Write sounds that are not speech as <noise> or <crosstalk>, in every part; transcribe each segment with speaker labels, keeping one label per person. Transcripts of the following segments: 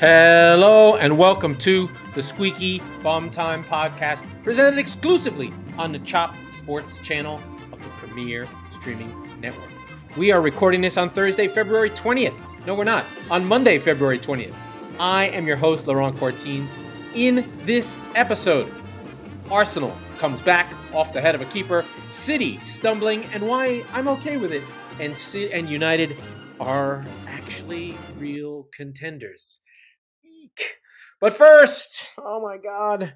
Speaker 1: Hello and welcome to the Squeaky Bum Time podcast, presented exclusively on the Chop Sports channel of the premier streaming network. We are recording this on Thursday, February 20th. No, we're not. On Monday, February 20th. I am your host, Laurent Courtines. In this episode, Arsenal comes back off the head of a keeper, City stumbling, and why I'm okay with it, and, and United are actually real contenders. But first, oh my god,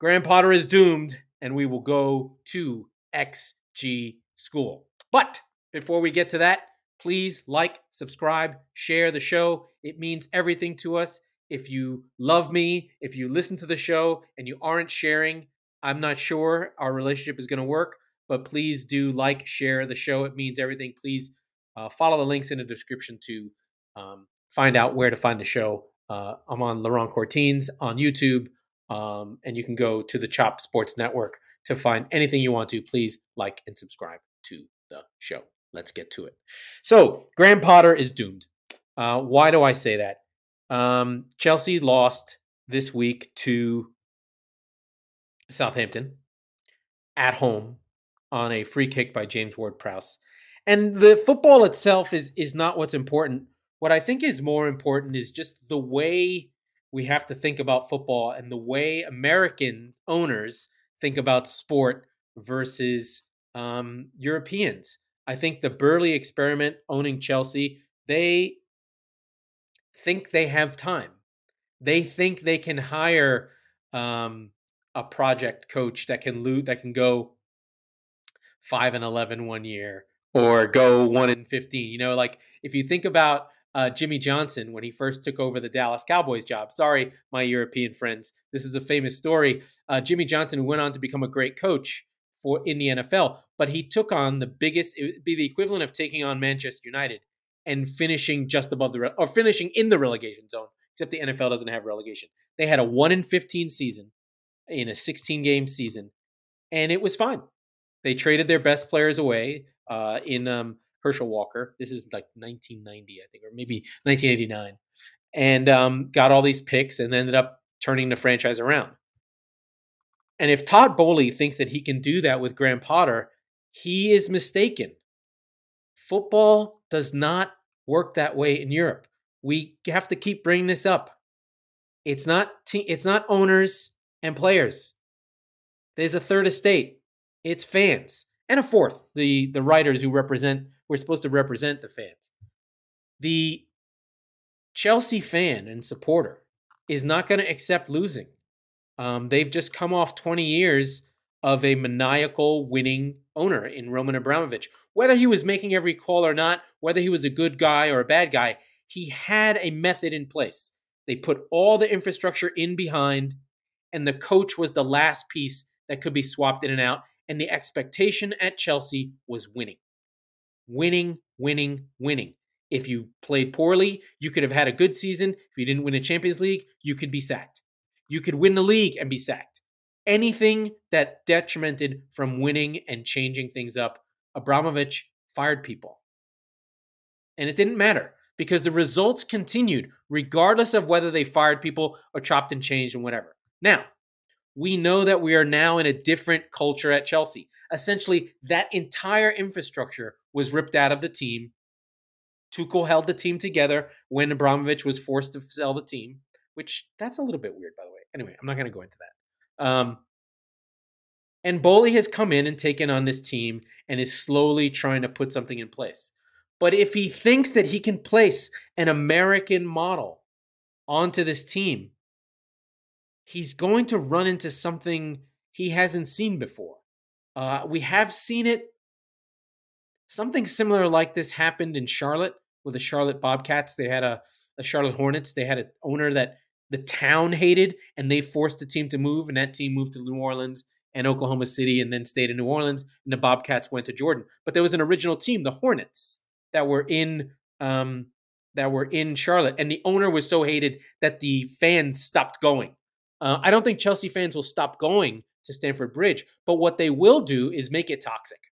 Speaker 1: Graham Potter is doomed, and we will go to XG School. But before we get to that, please like, subscribe, share the show. It means everything to us. If you love me, if you listen to the show and you aren't sharing, I'm not sure our relationship is going to work, but please do like, share the show. It means everything. Please uh, follow the links in the description to um, find out where to find the show uh, I'm on Laurent Courtines on YouTube, um, and you can go to the Chop Sports Network to find anything you want to. Please like and subscribe to the show. Let's get to it. So, Graham Potter is doomed. Uh, why do I say that? Um, Chelsea lost this week to Southampton at home on a free kick by James Ward Prowse. And the football itself is is not what's important. What I think is more important is just the way we have to think about football and the way American owners think about sport versus um, Europeans. I think the Boehly experiment owning Chelsea, they think they have time. They think they can hire um, a project coach that can loot that can go five and 11 one year or go one and 15. You know, like if you think about uh, Jimmy Johnson when he first took over the Dallas Cowboys job. Sorry, my European friends. This is a famous story. Uh, Jimmy Johnson, who went on to become a great coach for in the NFL, but he took on the biggest. It would be the equivalent of taking on Manchester United and finishing just above the or finishing in the relegation zone. Except the NFL doesn't have relegation. They had a one in fifteen season in a sixteen game season, and it was fine. They traded their best players away uh, in um, Herschel Walker. This is like 1990, I think, or maybe 1989, and um, got all these picks and ended up turning the franchise around. And if Todd Boehly thinks that he can do that with Graham Potter, he is mistaken. Football does not work that way in Europe. We have to keep bringing this up. It's not te- it's not owners and players. There's a third estate. It's fans and a fourth, the the writers who represent we're supposed to represent the fans. The Chelsea fan and supporter is not going to accept losing. Um, they've just come off 20 years of a maniacal winning owner in Roman Abramovich. Whether he was making every call or not, whether he was a good guy or a bad guy, he had a method in place. They put all the infrastructure in behind, and the coach was the last piece that could be swapped in and out. And the expectation at Chelsea was winning winning, winning, winning. If you played poorly, you could have had a good season. If you didn't win a Champions League, you could be sacked. You could win the league and be sacked. Anything that detrimented from winning and changing things up, Abramovich fired people. And it didn't matter because the results continued regardless of whether they fired people or chopped and changed and whatever. Now, we know that we are now in a different culture at Chelsea. Essentially, that entire infrastructure was ripped out of the team. Tuchel held the team together when Abramovich was forced to sell the team, which that's a little bit weird, by the way. Anyway, I'm not going to go into that. Um, and Boehly has come in and taken on this team and is slowly trying to put something in place. But if he thinks that he can place an American model onto this team, he's going to run into something he hasn't seen before. Uh, we have seen it. Something similar like this happened in Charlotte with the Charlotte Bobcats. They had a, a Charlotte Hornets. They had an owner that the town hated, and they forced the team to move, and that team moved to New Orleans and Oklahoma City, and then stayed in New Orleans. And the Bobcats went to Jordan. But there was an original team, the Hornets, that were in um, that were in Charlotte, and the owner was so hated that the fans stopped going. Uh, I don't think Chelsea fans will stop going to Stamford Bridge, but what they will do is make it toxic.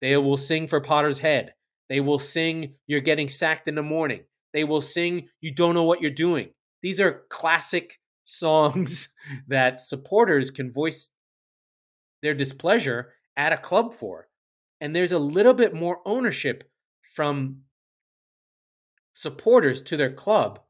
Speaker 1: They will sing for Potter's head. They will sing, You're getting sacked in the morning. They will sing, You don't know what you're doing. these are classic <laughs> songs that supporters can voice their displeasure at a club for. And there's a little bit more ownership from supporters to their club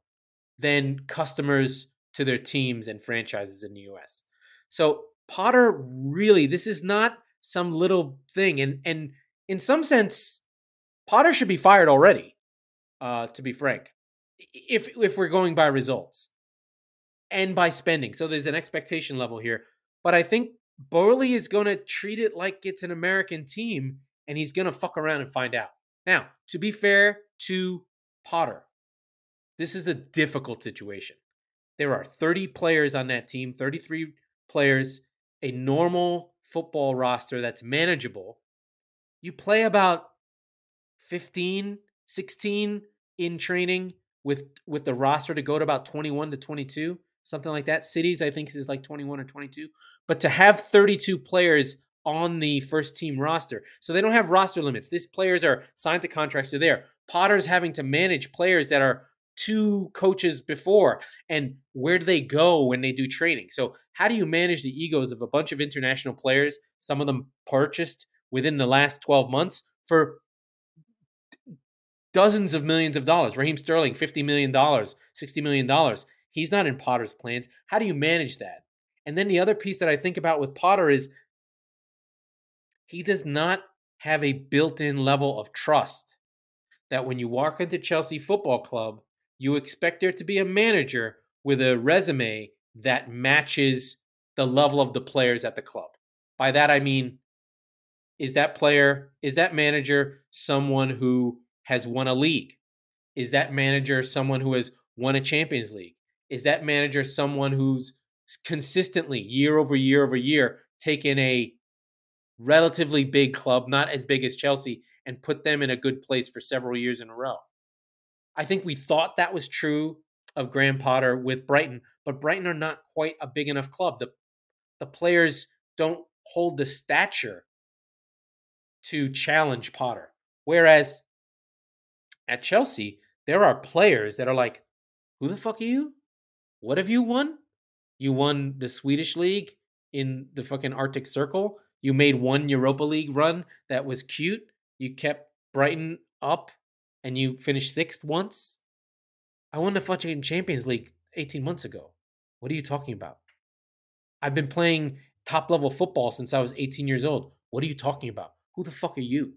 Speaker 1: than customers to their teams and franchises in the US. So Potter really this is not some little thing and and in some sense Potter should be fired already. Uh to be frank. If if we're going by results and by spending. So there's an expectation level here, but I think Boehly is going to treat it like it's an American team and he's going to fuck around and find out. Now, to be fair to Potter, this is a difficult situation. There are 30 players on that team, 33 players, a normal football roster that's manageable. You play about 15, 16 in training with with the roster to go to about 21 to 22, something like that. Cities I think is like 21 or 22. But to have 32 players on the first team roster. So they don't have roster limits. These players are signed to contracts, they're there. Potter's having to manage players that are two coaches before and where do they go when they do training? So how do you manage the egos of a bunch of international players some of them purchased within the last 12 months for dozens of millions of dollars? Raheem sterling 50 million dollars 60 million dollars. He's not in potter's plans. How do you manage that? And then the other piece that i think about with potter is he does not have a built-in level of trust that when you walk into chelsea football club you expect there to be a manager with a resume that matches the level of the players at the club. By that I mean is that player, is that manager someone who has won a league? Is that manager someone who has won a Champions League? Is that manager someone who's consistently year over year over year taken a relatively big club, not as big as Chelsea, and put them in a good place for several years in a row? I think we thought that was true of Graham Potter with Brighton, but Brighton are not quite a big enough club. The the players don't hold the stature to challenge Potter. Whereas at Chelsea, there are players that are like, "Who the fuck are you? What have you won? You won the Swedish league in the fucking Arctic Circle. You made one Europa League run that was cute. You kept Brighton up and you finished sixth once. I won the fucking Champions League 18 months ago. What are you talking about? I've been playing top level football since I was 18 years old. What are you talking about? Who the fuck are you?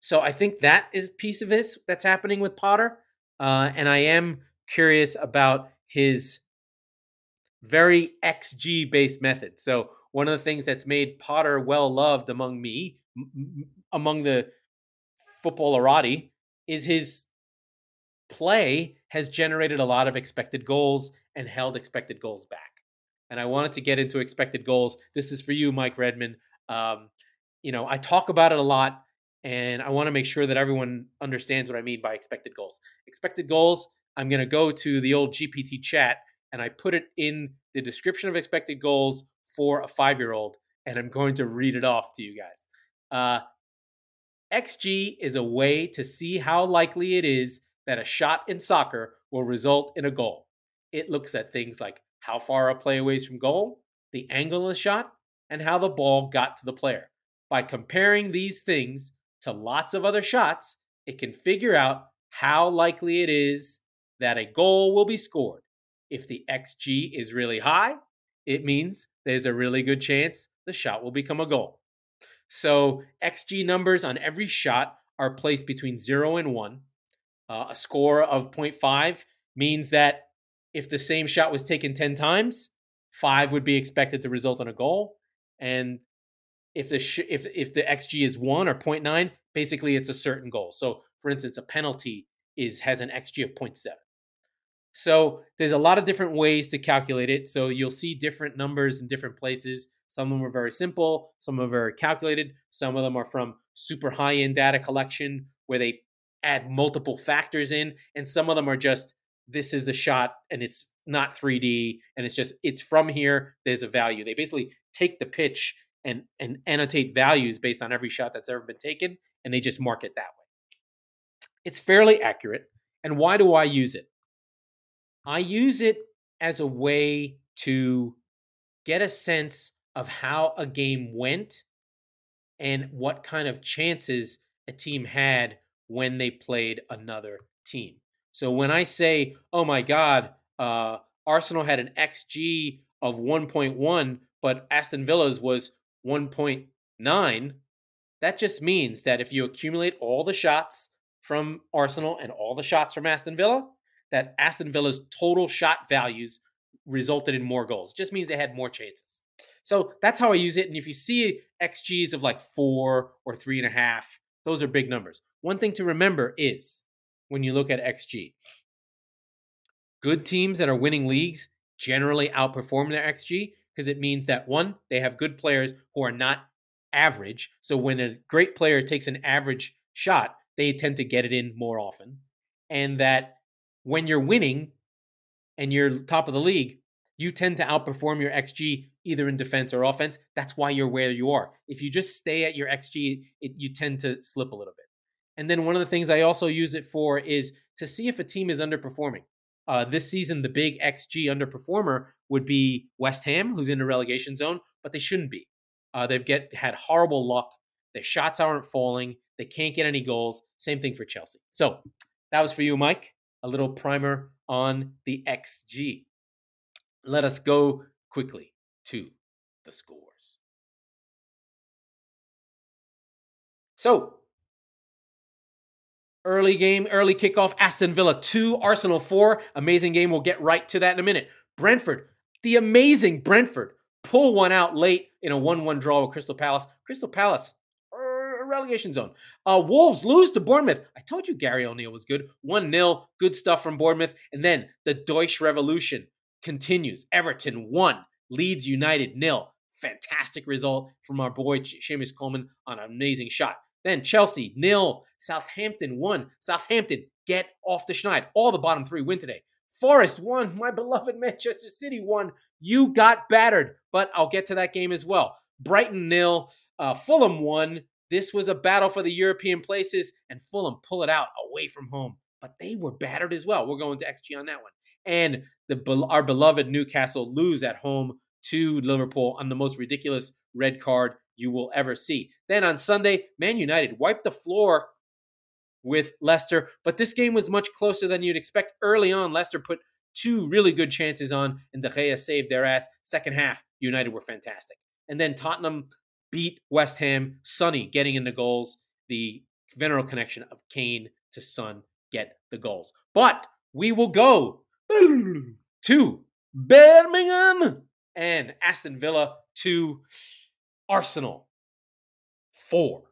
Speaker 1: So I think that is piece of this that's happening with Potter. Uh, and I am curious about his very XG based method. So one of the things that's made Potter well loved among me, m- among the footballerati, is his play has generated a lot of expected goals and held expected goals back. And I wanted to get into expected goals. This is for you, Mike Redmond. Um, you know, I talk about it a lot, and I want to make sure that everyone understands what I mean by expected goals. Expected goals, I'm going to go to the old GPT chat and I put it in the description of expected goals for a five year old, and I'm going to read it off to you guys. Uh, XG is a way to see how likely it is that a shot in soccer will result in a goal. It looks at things like how far a play away from goal, the angle of the shot, and how the ball got to the player. By comparing these things to lots of other shots, it can figure out how likely it is that a goal will be scored. If the XG is really high, it means there's a really good chance the shot will become a goal. So XG numbers on every shot are placed between 0 and 1. Uh, a score of 0.5 means that if the same shot was taken 10 times, 5 would be expected to result in a goal. And if the sh- if if the xG is 1 or 0.9, basically it's a certain goal. So for instance, a penalty is has an xG of 0.7. So there's a lot of different ways to calculate it. So you'll see different numbers in different places. Some of them are very simple, some of them are very calculated, some of them are from super high end data collection where they add multiple factors in, and some of them are just this is a shot and it's not 3D and it's just it's from here, there's a value. They basically take the pitch and and annotate values based on every shot that's ever been taken, and they just mark it that way. It's fairly accurate. And why do I use it? I use it as a way to get a sense of how a game went and what kind of chances a team had when they played another team. So when I say, oh my God, uh, Arsenal had an XG of 1.1, but Aston Villa's was 1.9, that just means that if you accumulate all the shots from Arsenal and all the shots from Aston Villa, that Aston Villa's total shot values resulted in more goals. It just means they had more chances. So that's how I use it. And if you see XGs of like four or three and a half, those are big numbers. One thing to remember is when you look at XG, good teams that are winning leagues generally outperform their XG because it means that one, they have good players who are not average. So when a great player takes an average shot, they tend to get it in more often. And that when you're winning and you're top of the league, you tend to outperform your XG either in defense or offense. That's why you're where you are. If you just stay at your XG, it, you tend to slip a little bit. And then one of the things I also use it for is to see if a team is underperforming. Uh, this season, the big XG underperformer would be West Ham, who's in the relegation zone, but they shouldn't be. Uh, they've get had horrible luck. Their shots aren't falling. They can't get any goals. Same thing for Chelsea. So that was for you, Mike. A little primer on the XG. Let us go quickly to the scores. So, early game, early kickoff, Aston Villa 2, Arsenal 4. Amazing game. We'll get right to that in a minute. Brentford, the amazing Brentford, pull one out late in a 1 1 draw with Crystal Palace. Crystal Palace, relegation zone. Uh, Wolves lose to Bournemouth. I told you Gary O'Neill was good. 1 0, good stuff from Bournemouth. And then the Dyche Revolution continues. Everton 1, Leeds United nil. Fantastic result from our boy Seamus Coleman on an amazing shot. Then Chelsea nil, Southampton one. Southampton get off the schneid. All the bottom three win today. Forest won. My beloved Manchester City won. You got battered, but I'll get to that game as well. Brighton nil, uh, Fulham won. This was a battle for the European places, and Fulham pull it out away from home. But they were battered as well. We're going to XG on that one. And the our beloved Newcastle lose at home to Liverpool on the most ridiculous red card you will ever see. Then on Sunday, Man United wiped the floor with Leicester, but this game was much closer than you'd expect. Early on, Leicester put two really good chances on, and De Gea saved their ass. Second half, United were fantastic. And then Tottenham beat West Ham. Sonny getting in the goals. The veneral connection of Kane to Son get the goals. But we will go to Birmingham and Aston Villa to Arsenal 4.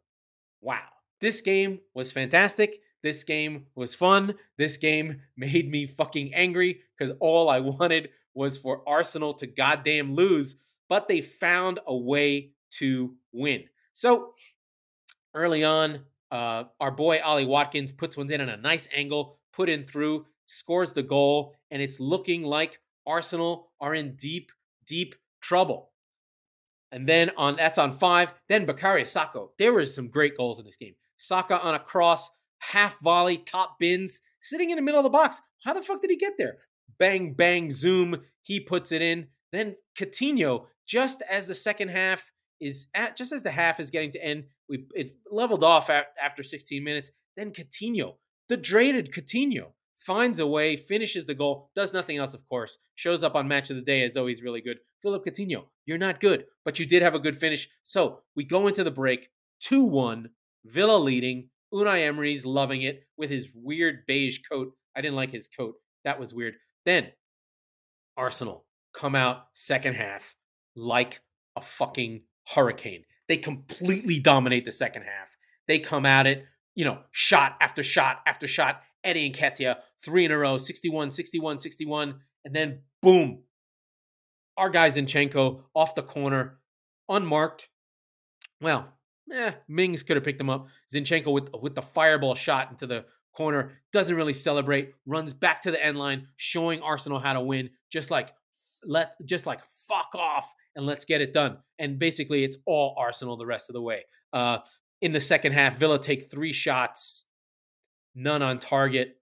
Speaker 1: Wow. This game was fantastic. This game was fun. This game <laughs> made me fucking angry because all I wanted was for Arsenal to goddamn lose, but they found a way to win. So early on, uh, our boy Ollie Watkins puts one in on a nice angle, put in through, scores the goal, and it's looking like Arsenal are in deep, deep trouble. And then on that's on five. Then Bukayo Saka. There were some great goals in this game. Saka on a cross, half volley, top bins, sitting in the middle of the box. How the fuck did he get there? Bang, bang, zoom. He puts it in. Then Coutinho, just as the second half is at, just as the half is getting to end, we it leveled off at, after 16 minutes. Then Coutinho, the dreaded Coutinho, finds a way, finishes the goal, does nothing else, of course, shows up on match of the day as though he's really good. Philip Coutinho, you're not good, but you did have a good finish. So we go into the break 2 1, Villa leading. Unai Emery's loving it with his weird beige coat. I didn't like his coat. That was weird. Then Arsenal come out second half like a fucking hurricane. They completely dominate the second half. They come at it, you know, shot after shot after shot. Eddie Nketiah, three in a row, 61, 61, 61. And then boom, our guy Zinchenko off the corner, unmarked. Well, eh, Mings could have picked him up. Zinchenko with, with the fireball shot into the corner, doesn't really celebrate, runs back to the end line, showing Arsenal how to win, just like let just like fuck off and let's get it done. And basically it's all Arsenal the rest of the way. Uh in the second half, Villa take three shots none on target.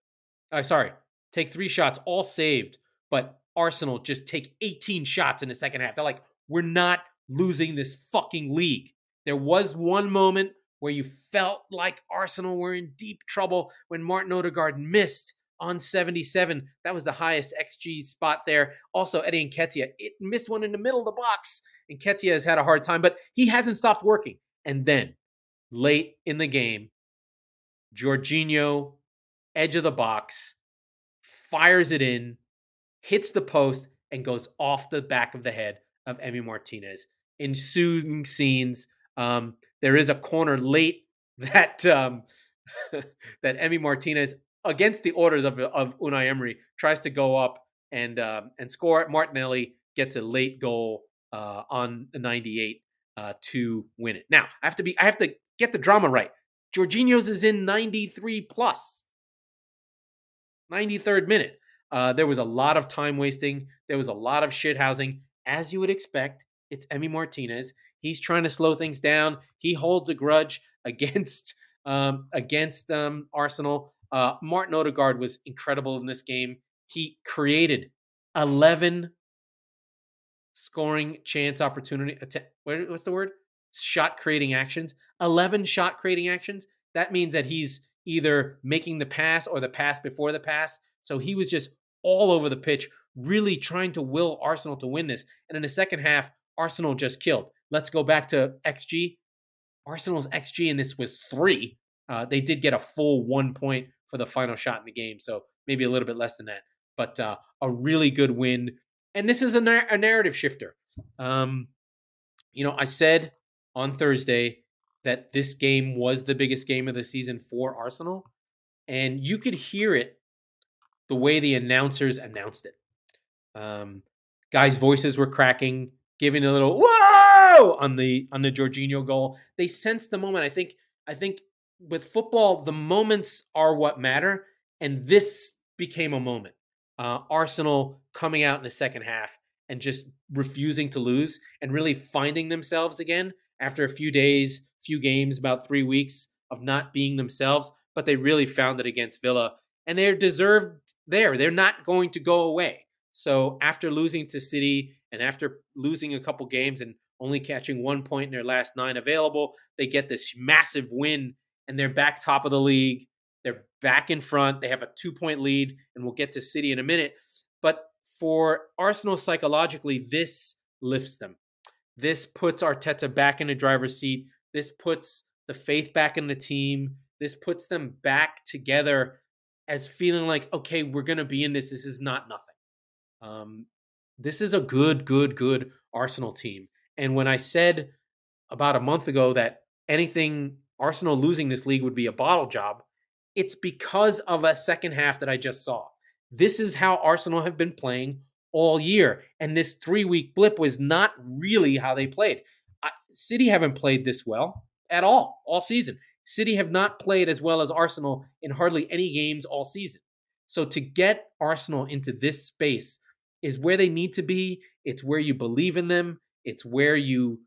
Speaker 1: Uh, sorry, take three shots, all saved, but Arsenal just take 18 shots in the second half. They're like, we're not losing this fucking league. There was one moment where you felt like Arsenal were in deep trouble when Martin Odegaard missed on 77. That was the highest XG spot there. Also, Eddie Nketiah, it missed one in the middle of the box. And Nketiah has had a hard time, but he hasn't stopped working. And then late in the game, Jorginho, edge of the box, fires it in, hits the post, and goes off the back of the head of Emi Martinez. Ensuing scenes. Um, there is a corner late <laughs> that um, <laughs> that Emi Martinez against the orders of, of Unai Emery, tries to go up and uh, and score. Martinelli gets a late goal uh, on the 98 uh, to win it. Now I have to be I have to get the drama right. Jorginho's is in 93 plus, 93rd minute. Uh, there was a lot of time wasting. There was a lot of shit housing, as you would expect. It's Emi Martinez. He's trying to slow things down. He holds a grudge <laughs> against um, against um, Arsenal. Uh, Martin Odegaard was incredible in this game. He created 11 scoring chance opportunity. What's the word? Shot creating actions. 11 shot creating actions. That means that he's either making the pass or the pass before the pass. So he was just all over the pitch, really trying to will Arsenal to win this. And in the second half, Arsenal just killed. Let's go back to XG. Arsenal's XG and this was three. Uh, they did get a full one point for the final shot in the game. So maybe a little bit less than that, but uh, a really good win. And this is a, nar- a narrative shifter. Um, you know, I said on Thursday that this game was the biggest game of the season for Arsenal, and you could hear it the way the announcers announced it. Um, guys' voices were cracking, giving a little whoa on the on the Jorginho goal. They sensed the moment. I think I think with football, the moments are what matter, and this became a moment. Uh, Arsenal coming out in the second half and just refusing to lose and really finding themselves again after a few days, few games, about three weeks of not being themselves. But they really found it against Villa, and they're deserved there. They're not going to go away. So after losing to City and after losing a couple games and only catching one point in their last nine available, they get this massive win and they're back top of the league. They're back in front. They have a two point lead, and we'll get to City in a minute. But for Arsenal psychologically, this lifts them. This puts Arteta back in the driver's seat. This puts the faith back in the team. This puts them back together as feeling like, okay, we're going to be in this. This is not nothing. Um, this is a good, good, good Arsenal team. And when I said about a month ago that anything Arsenal losing this league would be a bottle job, it's because of a second half that I just saw. This is how Arsenal have been playing all year. And this three week blip was not really how they played. City haven't played this well at all, all season. City have not played as well as Arsenal in hardly any games all season. So to get Arsenal into this space is where they need to be. It's where you believe in them. It's where you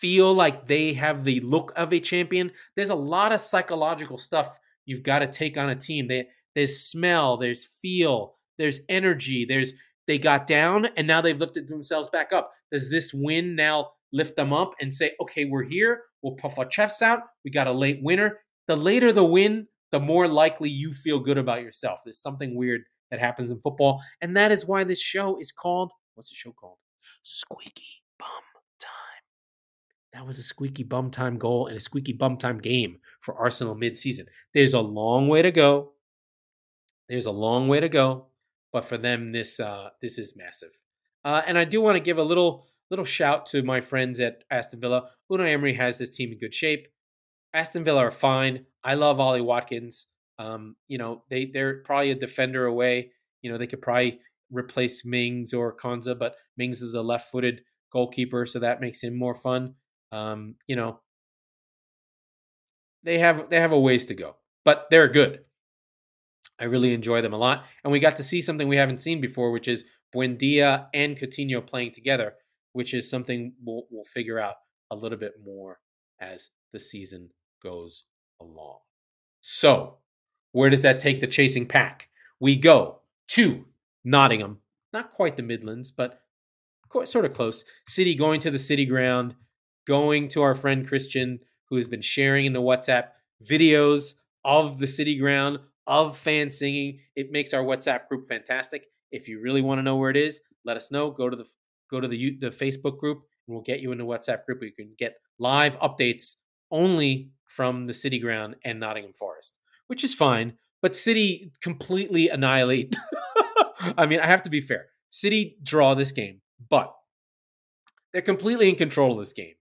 Speaker 1: feel like they have the look of a champion. There's a lot of psychological stuff you've got to take on a team. They, there's smell, there's feel, there's energy, there's they got down and now they've lifted themselves back up. Does this win now lift them up and say, okay, we're here, we'll puff our chests out, we got a late winner? The later the win, the more likely you feel good about yourself. There's something weird that happens in football. And that is why this show is called what's the show called? Squeaky Bum that was a squeaky bum time goal and a squeaky bum time game for Arsenal midseason. There's a long way to go. There's a long way to go, but for them, this uh, this is massive. Uh, and I do want to give a little little shout to my friends at Aston Villa. Unai Emery has this team in good shape. Aston Villa are fine. I love Ollie Watkins. Um, you know, they they're probably a defender away. You know, they could probably replace Mings or Konsa, but Mings is a left-footed goalkeeper, so that makes him more fun. Um, you know, they have they have a ways to go, but they're good. I really enjoy them a lot, and we got to see something we haven't seen before, which is Buendia and Coutinho playing together, which is something we'll we'll figure out a little bit more as the season goes along. So, Where does that take the chasing pack? We go to Nottingham, not quite the Midlands, but sort of close. City going to the City Ground, going to our friend Christian, who has been sharing in the WhatsApp videos of the City Ground, of fan singing. It makes our WhatsApp group fantastic. If you really want to know where it is, let us know. Go to the go to the the Facebook group, and we'll get you in the WhatsApp group. where You can get live updates only from the City Ground and Nottingham Forest, which is fine. But City completely annihilate. <laughs> I mean, I have to be fair. City draw this game, but they're completely in control of this game.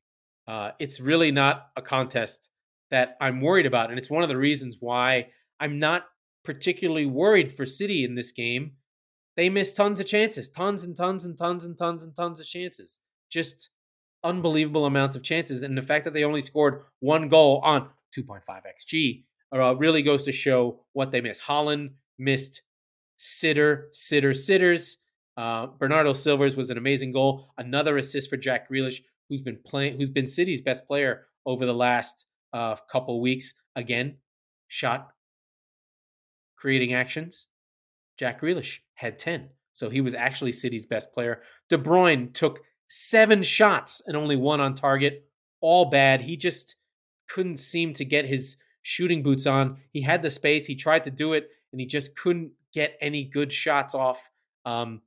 Speaker 1: Uh, it's really not a contest that I'm worried about, and it's one of the reasons why I'm not particularly worried for City in this game. They missed tons of chances, tons and tons and tons and tons and tons of chances. Just unbelievable amounts of chances. And the fact that they only scored one goal on 2.5 XG uh, really goes to show what they missed. Haaland missed sitter, sitter, sitters. Uh, Bernardo Silva's was an amazing goal. Another assist for Jack Grealish, who's been playing, who's been City's best player over the last uh, couple weeks. Again, shot creating actions. Jack Grealish had 10. So he was actually City's best player. De Bruyne took seven shots and only one on target. All bad. He just couldn't seem to get his shooting boots on. He had the space. He tried to do it, and he just couldn't get any good shots off. Um,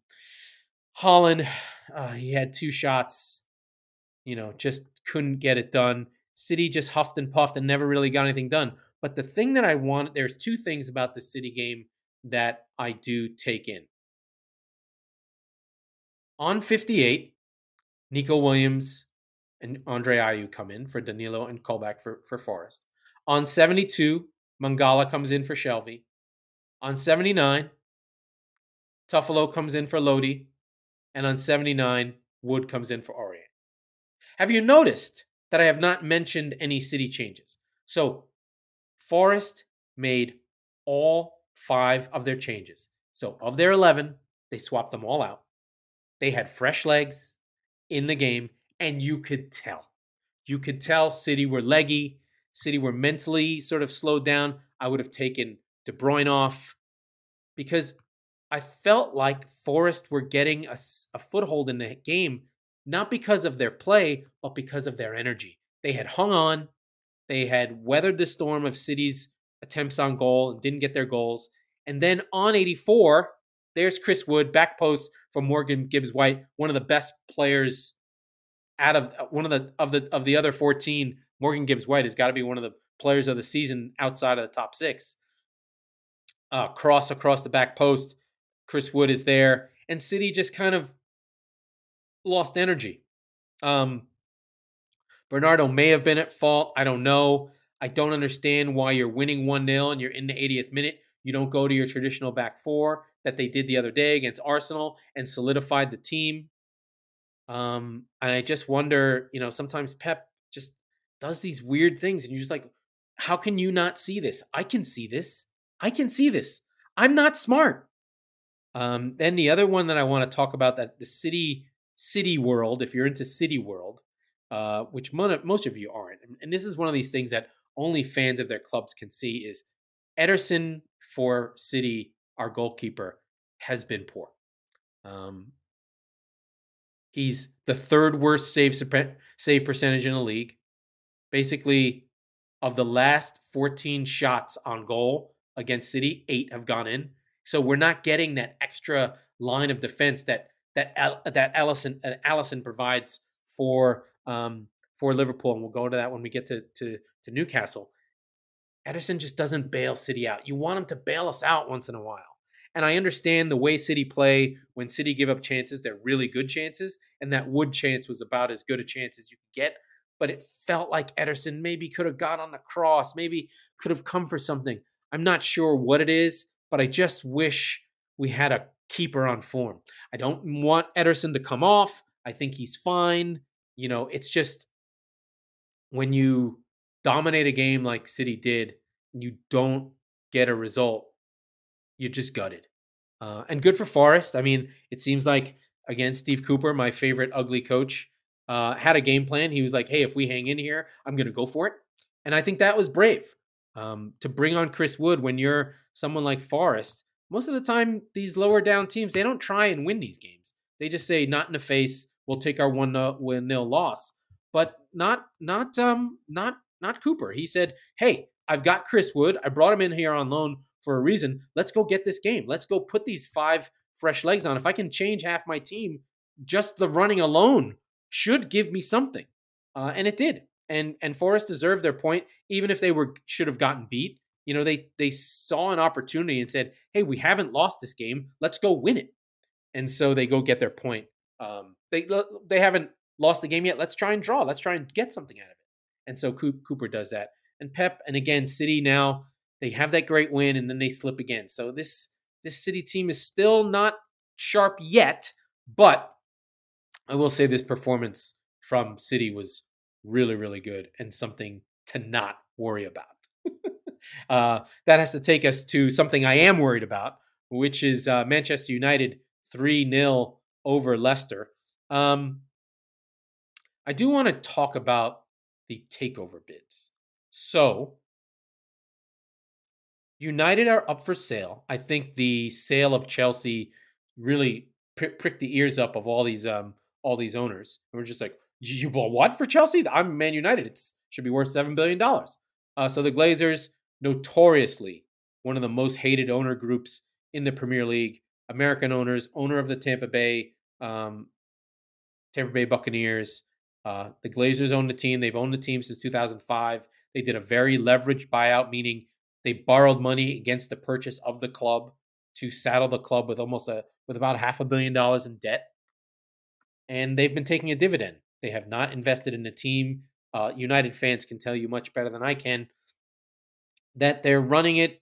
Speaker 1: Haaland, uh, he had two shots, you know, just couldn't get it done. City just huffed and puffed and never really got anything done. But the thing that I want, there's two things about the City game that I do take in. On 58, Neco Williams and Andre Ayew come in for Danilo and Colback for, for Forest. On 72, Mangala comes in for Shelvey. On 79, Toffolo comes in for Lodi. And on 79, Wood comes in for Aurier. Have you noticed that I have not mentioned any city changes? So Forest made all five of their changes. So of their 11, they swapped them all out. They had fresh legs in the game, and you could tell. You could tell City were leggy. City were mentally sort of slowed down. I would have taken De Bruyne off because I felt like Forest were getting a, a foothold in the game, not because of their play, but because of their energy. They had hung on, they had weathered the storm of City's attempts on goal and didn't get their goals. And then on 84, there's Chris Wood, back post from Morgan Gibbs White, one of the best players out of uh, one of the of the of the other 14. Morgan Gibbs White has got to be one of the players of the season outside of the top six. Uh, cross across the back post. Chris Wood is there, and City just kind of lost energy. Um, Bernardo may have been at fault. I don't know. I don't understand why you're winning 1 0 and you're in the 80th minute. You don't go to your traditional back four that they did the other day against Arsenal and solidified the team. Um, and I just wonder, you know, sometimes Pep just does these weird things and you're just like, how can you not see this? I can see this. I can see this. I'm not smart. Um, then the other one that I want to talk about that the city city world, if you're into city world, uh, which most of you aren't. And this is one of these things that only fans of their clubs can see is Ederson for City, our goalkeeper, has been poor. Um, he's the third worst save save percentage in the league. Basically, of the last 14 shots on goal against City, eight have gone in. So we're not getting that extra line of defense that that that Alisson uh, Alisson provides for um, for Liverpool, and we'll go into that when we get to to, to Newcastle. Ederson just doesn't bail City out. You want him to bail us out once in a while. And I understand the way City play when City give up chances, they're really good chances. And that Wood chance was about as good a chance as you could get. But it felt like Ederson maybe could have got on the cross, maybe could have come for something. I'm not sure what it is, but I just wish we had a keeper on form. I don't want Ederson to come off. I think he's fine. You know, it's just when you dominate a game like City did, and you don't get a result, you're just gutted. Uh, and good for Forest. I mean, it seems like again, Steve Cooper, my favorite ugly coach, uh, had a game plan. He was like, "Hey, if we hang in here, I'm going to go for it," and I think that was brave. um, to bring on Chris Wood when you're someone like Forest. Most of the time, these lower down teams they don't try and win these games. They just say, "Not in the face. We'll take our one nil loss." But not not um not not Cooper. He said, "Hey, I've got Chris Wood. I brought him in here on loan for a reason. Let's go get this game. Let's go put these five fresh legs on. If I can change half my team, just the running alone should give me something." Uh, and it did and and Forest deserved their point, even if they were should have gotten beat. You know, they they saw an opportunity and said, "Hey, we haven't lost this game. Let's go win it." And so they go get their point. Um, they they haven't lost the game yet. Let's try and draw. Let's try and get something out of it. And so Cooper does that. And Pep and again City now they have that great win and then they slip again. So this this City team is still not sharp yet, but I will say this performance from City was really, really good and something to not worry about. Uh, that has to take us to something I am worried about, which is uh, Manchester United 3 0 over Leicester. Um, I do want to talk about the takeover bids. So, United are up for sale. I think the sale of Chelsea really pricked the ears up of all these um all these owners. And we're just like, you bought what for Chelsea? I'm Man United. It should be worth seven billion dollars. Uh, so the Glazers, notoriously one of the most hated owner groups in the Premier League, American owners, owner of the Tampa Bay, um, Tampa Bay Buccaneers. Uh, the Glazers own the team. They've owned the team since 2005. They did a very leveraged buyout, meaning they borrowed money against the purchase of the club to saddle the club with almost a with about half a billion dollars in debt. And they've been taking a dividend. They have not invested in the team. Uh, United fans can tell you much better than I can that they're running it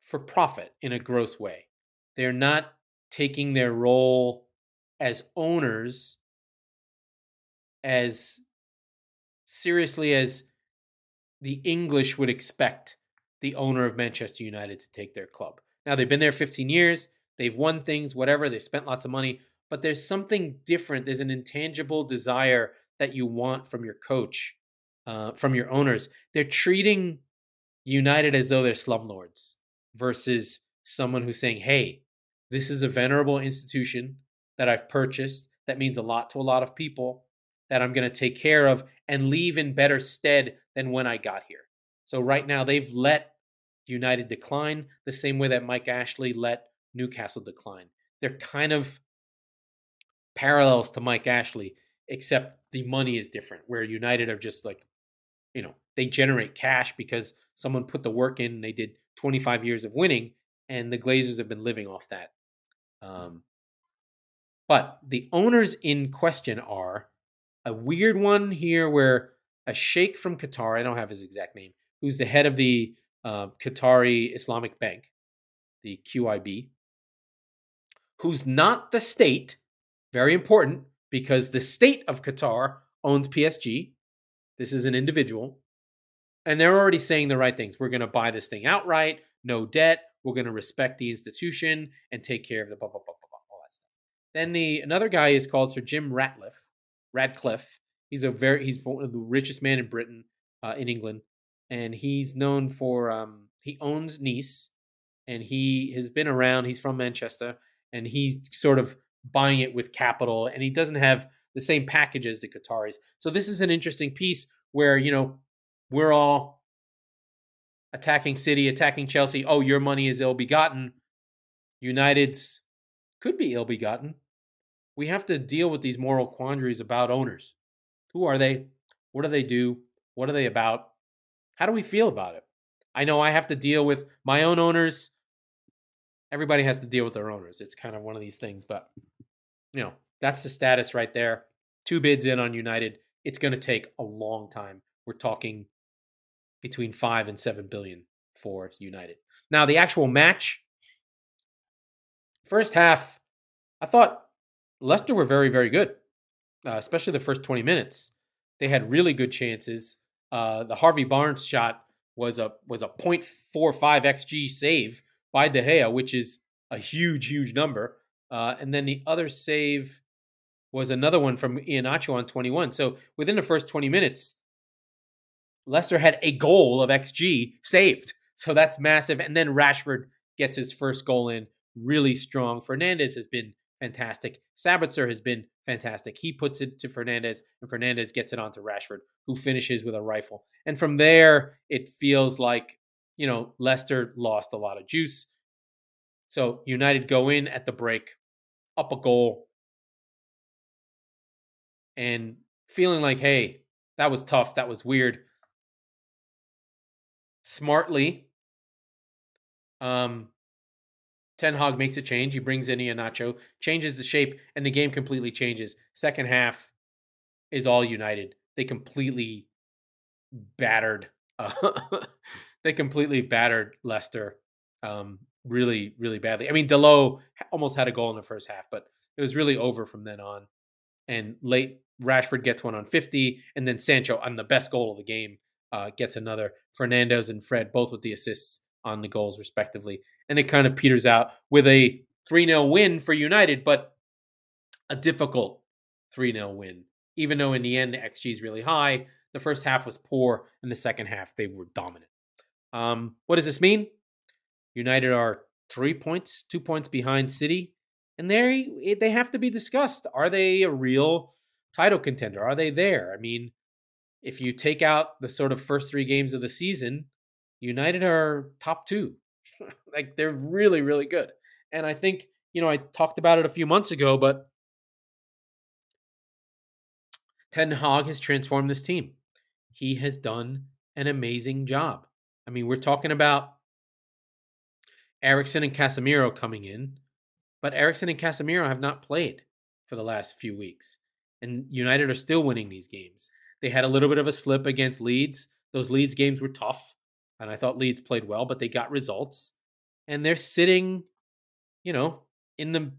Speaker 1: for profit in a gross way. They're not taking their role as owners as seriously as the English would expect the owner of Manchester United to take their club. Now, they've been there 15 years, they've won things, whatever, they've spent lots of money, but there's something different. There's an intangible desire that you want from your coach, uh, from your owners. They're treating United as though they're slumlords versus someone who's saying, hey, this is a venerable institution that I've purchased that means a lot to a lot of people that I'm going to take care of and leave in better stead than when I got here. So right now they've let United decline the same way that Mike Ashley let Newcastle decline. They're kind of parallels to Mike Ashley, except the money is different. Where United are just like, you know, they generate cash because someone put the work in. they did 25 years of winning, and the Glazers have been living off that. Um, but the owners in question are a weird one here, where a sheikh from Qatar, I don't have his exact name, who's the head of the uh, Qatari Islamic Bank, the QIB, who's not the state, very important because the state of Qatar owns PSG. This is an individual. And they're already saying the right things. We're going to buy this thing outright, no debt. We're going to respect the institution and take care of the blah, blah, blah, blah, blah, all that stuff. Then the another guy is called Sir Jim Ratcliffe. Radcliffe. He's a very he's one of the richest man in Britain, uh, in England, and he's known for um, he owns Nice, and he has been around. He's from Manchester, and he's sort of buying it with capital, and he doesn't have the same package as the Qataris. So this is an interesting piece where you know we're all attacking City, attacking Chelsea. Oh, your money is ill begotten. United's could be ill begotten. We have to deal with these moral quandaries about owners. Who are they? What do they do? What are they about? How do we feel about it? I know I have to deal with my own owners everybody has to deal with their owners. It's kind of one of these things, but you know, that's the status right there. Two bids in on United. It's going to take a long time. We're talking between 5 and 7 billion for United. Now, the actual match first half I thought Leicester were very very good. Uh, especially the first 20 minutes. They had really good chances. Uh, the Harvey Barnes shot was a was a 0.45 xg save by De Gea, which is a huge, huge number. Uh, and then the other save was another one from Iheanacho on 21. So within the first 20 minutes, Leicester had a goal of XG saved. So that's massive. And then Rashford gets his first goal in really strong. Fernandes has been fantastic. Sabitzer has been fantastic. He puts it to Fernandes, and Fernandes gets it onto Rashford, who finishes with a rifle. And from there, it feels like, you know, Leicester lost a lot of juice. So United go in at the break, up a goal, and feeling like, hey, that was tough. That was weird. Smartly, um, Ten Hag makes a change. He brings in Iheanacho, changes the shape, and the game completely changes. Second half is all United. They completely battered. Uh, <laughs> they completely battered Leicester. Um, really, really badly. I mean, Dalot almost had a goal in the first half, but it was really over from then on. And late, Rashford gets one on 50, and then Sancho on the best goal of the game uh, gets another. Fernandes and Fred both with the assists on the goals, respectively. And it kind of peters out with a 3 0 win for United, but a difficult 3 0 win. Even though in the end, the XG is really high, the first half was poor, and the second half, they were dominant. Um, what does this mean? United are three points, two points behind City, and they they have to be discussed. Are they a real title contender? Are they there? I mean, if you take out the sort of first three games of the season, United are top two. <laughs> like they're really, really good. And I think, you know, I talked about it a few months ago, but Ten Hag has transformed this team. He has done an amazing job. I mean, we're talking about Eriksen and Casemiro coming in, but Eriksen and Casemiro have not played for the last few weeks. And United are still winning these games. They had a little bit of a slip against Leeds. Those Leeds games were tough, and I thought Leeds played well, but they got results. And they're sitting, you know, in the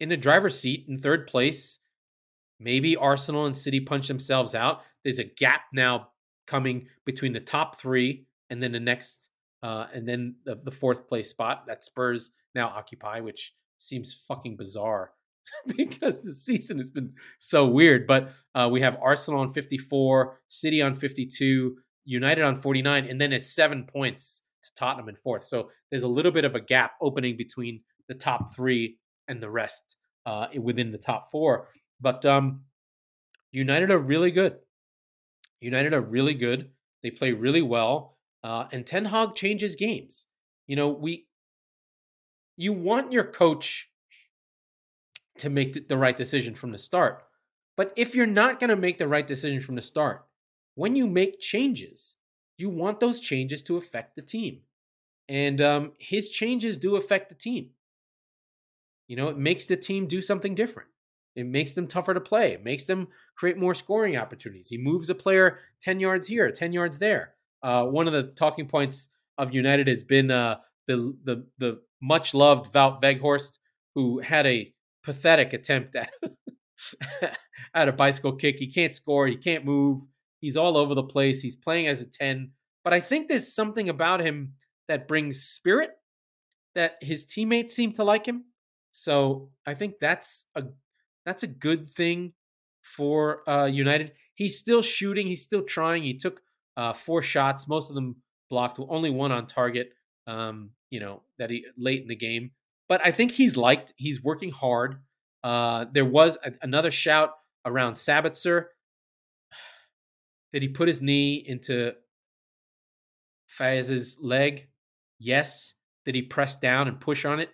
Speaker 1: in the driver's seat in third place. Maybe Arsenal and City punch themselves out. There's a gap now coming between the top three and then the next uh, and then the, the fourth place spot that Spurs now occupy, which seems fucking bizarre <laughs> because the season has been so weird. But uh, we have Arsenal on 54, City on 52, United on 49, and then it's seven points to Tottenham in fourth. So there's a little bit of a gap opening between the top three and the rest uh, within the top four. But um, United are really good. United are really good. They play really well. Uh, and Ten Hag changes games. You know, we you want your coach to make the right decision from the start. But if you're not going to make the right decision from the start, when you make changes, you want those changes to affect the team. And um, his changes do affect the team. You know, it makes the team do something different. It makes them tougher to play. It makes them create more scoring opportunities. He moves a player 10 yards here, 10 yards there. Uh, one of the talking points of United has been uh, the the the much loved Wout Weghorst, who had a pathetic attempt at <laughs> at a bicycle kick. He can't score. He can't move. He's all over the place. He's playing as a ten, but I think there's something about him that brings spirit. That his teammates seem to like him. So I think that's a that's a good thing for uh, United. He's still shooting. He's still trying. He took uh, four shots, most of them blocked, only one on target. Um, you know that he late in the game, but I think he's liked. He's working hard. Uh, there was a, another shout around Sabitzer. <sighs> Did he put his knee into Faes's leg? Yes. Did he press down and push on it?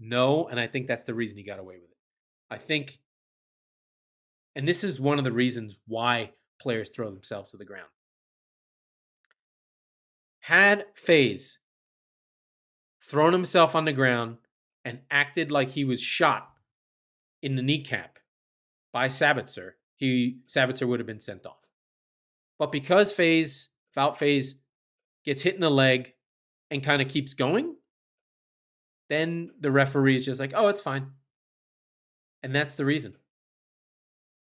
Speaker 1: No. And I think that's the reason he got away with it. I think, and this is one of the reasons why players throw themselves to the ground. Had Faes thrown himself on the ground and acted like he was shot in the kneecap by Sabitzer, he Sabitzer would have been sent off. But because Faes, Wout Faes, gets hit in the leg and kind of keeps going, then the referee is just like, oh, it's fine. And that's the reason.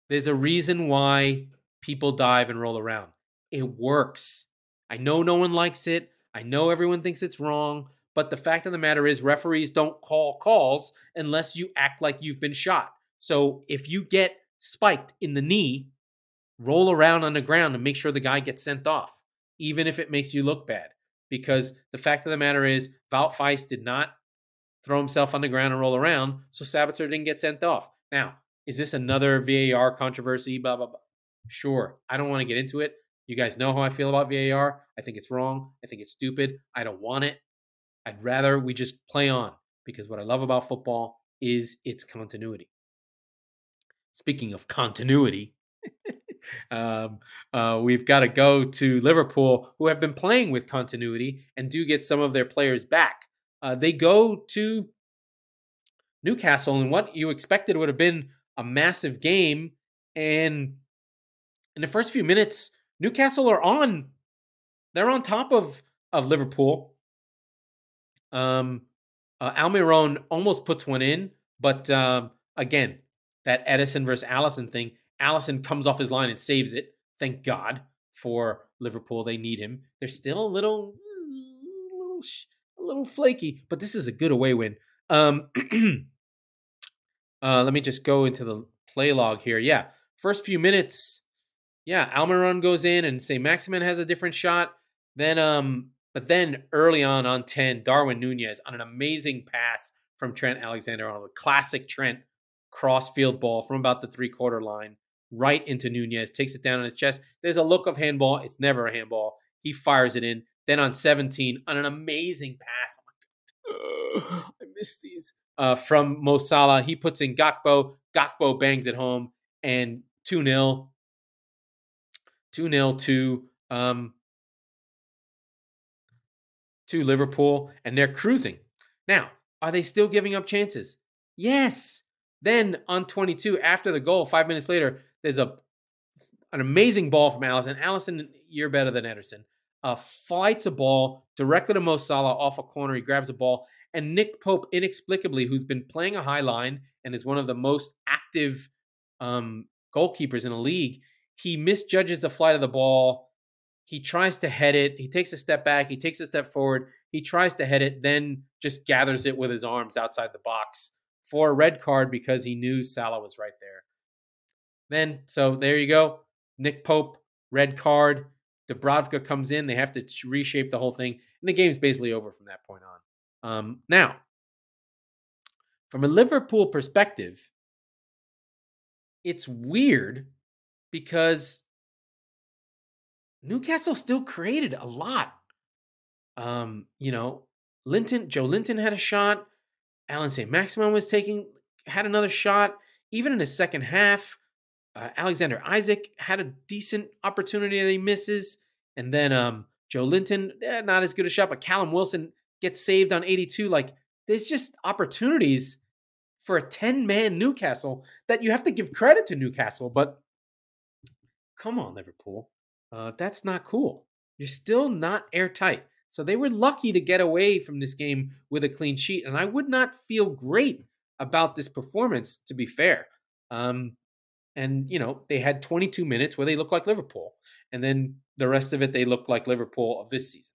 Speaker 1: There's a reason why people dive and roll around. It works. I know no one likes it. I know everyone thinks it's wrong. But the fact of the matter is, referees don't call calls unless you act like you've been shot. So if you get spiked in the knee, roll around on the ground and make sure the guy gets sent off. even if it makes you look bad. Because the fact of the matter is, Wout Faes did not throw himself on the ground and roll around, so Sabitzer didn't get sent off. Now, is this another VAR controversy? Blah, blah, blah. Sure. I don't want to get into it. You guys know how I feel about VAR. I think it's wrong. I think it's stupid. I don't want it. I'd rather we just play on because what I love about football is its continuity. Speaking of continuity, <laughs> um, uh, we've got to go to Liverpool, who have been playing with continuity and do get some of their players back. Uh, they go to Newcastle, and what you expected would have been a massive game. And in the first few minutes, Newcastle are on. They're on top of of Liverpool. Um, uh, Almiron almost puts one in, but um, again, that Ederson versus Alisson thing, Alisson comes off his line and saves it. Thank God for Liverpool. They need him. They're still a little, little, a little flaky, but this is a good away win. Um, <clears throat> uh, let me just go into the play log here. Yeah, first few minutes, yeah, Almiron goes in and Saint-Maximin has a different shot. Then um but then early on on 10, Darwin Nunez on an amazing pass from Trent Alexander on a classic Trent cross field ball from about the three quarter line right into Nunez, takes it down on his chest. There's a look of handball. It's never a handball. He fires it in. Then on 17, on an amazing pass. Oh I miss these. Uh, from Mo Salah. He puts in Gakpo. Gakpo bangs it home. And 2 0. 2 0 to um, to Liverpool, and they're cruising. Now, are they still giving up chances? Yes. Then on 22, after the goal, five minutes later, there's a an amazing ball from Alisson. Alisson, you're better than Ederson. Uh, fights a ball directly to Mo Salah off a corner. He grabs a ball, and Nick Pope, inexplicably, who's been playing a high line and is one of the most active um, goalkeepers in the league, he misjudges the flight of the ball he tries to head it. He takes a step back. He takes a step forward. He tries to head it, then just gathers it with his arms outside the box for a red card because he knew Salah was right there. Then, so there you go. Nick Pope, red card. Dubravka comes in. They have to reshape the whole thing. And the game's basically over from that point on. Um, now, from a Liverpool perspective, it's weird because Newcastle still created a lot. Um, you know, Linton, Joelinton, had a shot. Alan Saint-Maximin was taking, had another shot. Even in the second half, uh, Alexander Isak had a decent opportunity that he misses. And then um, Joelinton, eh, not as good a shot, but Callum Wilson gets saved on 82. Like, there's just opportunities for a 10 man Newcastle that you have to give credit to Newcastle. But come on, Liverpool. Uh, that's not cool. You're still not airtight. So they were lucky to get away from this game with a clean sheet. And I would not feel great about this performance, to be fair. Um, and, you know, they had 22 minutes where they looked like Liverpool. And then the rest of it, they looked like Liverpool of this season.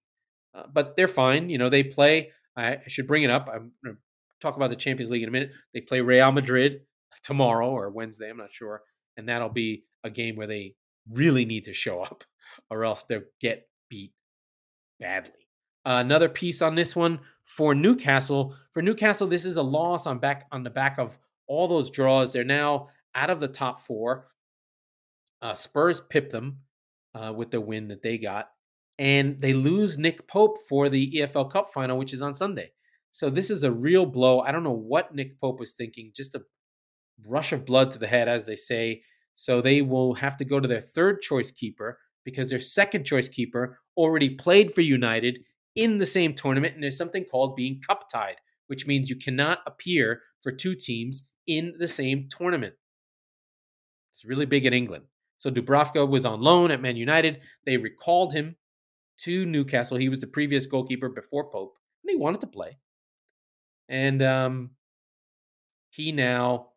Speaker 1: Uh, but they're fine. You know, they play. I, I should bring it up. I'm going to talk about the Champions League in a minute. They play Real Madrid tomorrow or Wednesday. I'm not sure. And that'll be a game where they really need to show up <laughs> or else they'll get beat badly. Uh, another piece on this one for Newcastle. For Newcastle, this is a loss on back on the back of all those draws. They're now out of the top four. Uh, Spurs pipped them uh, with the win that they got, and they lose Nick Pope for the EFL Cup final, which is on Sunday. So this is a real blow. I don't know what Nick Pope was thinking. Just a rush of blood to the head, as they say. So they will have to go to their third choice keeper because their second choice keeper already played for United in the same tournament. And there's something called being cup tied, which means you cannot appear for two teams in the same tournament. It's really big in England. So Dubravka was on loan at Man United. They recalled him to Newcastle. He was the previous goalkeeper before Pope, and he wanted to play. And um, he now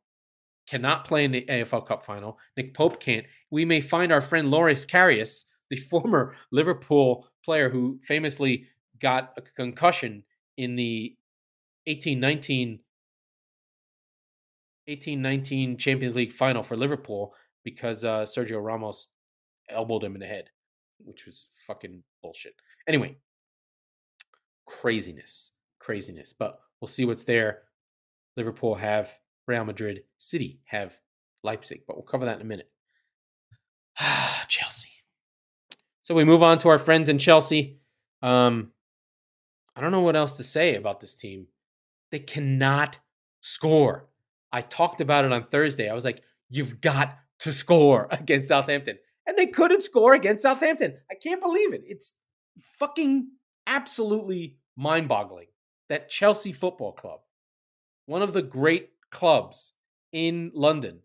Speaker 1: cannot play in the EFL Cup final. Nick Pope can't. We may find our friend Loris Karius, the <laughs> former Liverpool player who famously got a concussion in the 1819 1819 Champions League final for Liverpool because uh, Sergio Ramos elbowed him in the head. which was fucking bullshit. Anyway, craziness, craziness. But we'll see what's there. Liverpool have Real Madrid, City have Leipzig, but we'll cover that in a minute. <sighs> Chelsea. So we move on to our friends in Chelsea. Um, I don't know what else to say about this team. They cannot score. I talked about it on Thursday. I was like, you've got to score <laughs> against Southampton. And they couldn't score against Southampton. I can't believe it. It's fucking absolutely mind boggling that Chelsea Football Club, one of the great clubs in London,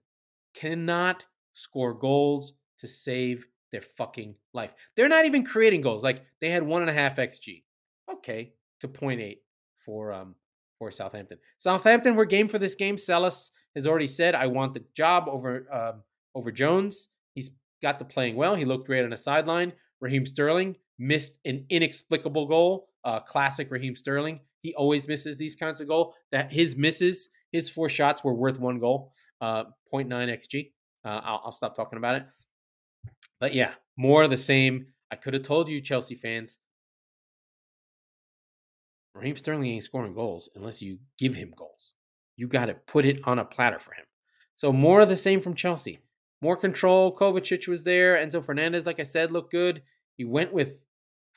Speaker 1: cannot score goals to save their fucking life. They're not even creating goals. Like they had one and a half XG. Okay, to 0.8 for um for Southampton. Southampton were game for this game. Selles has already said, I want the job over um, over Jones. He's got the playing well. He looked great on the sideline. Raheem Sterling missed an inexplicable goal. Uh, classic Raheem Sterling. He always misses these kinds of goal. That his misses, his four shots were worth one goal. Uh, 0.9 xg. Uh, I'll, I'll stop talking about it. But yeah, more of the same. I could have told you, Chelsea fans, Raheem Sterling ain't scoring goals unless you give him goals. You got to put it on a platter for him. So more of the same from Chelsea. More control. Kovacic was there. Enzo Fernandez, like I said, looked good. He went with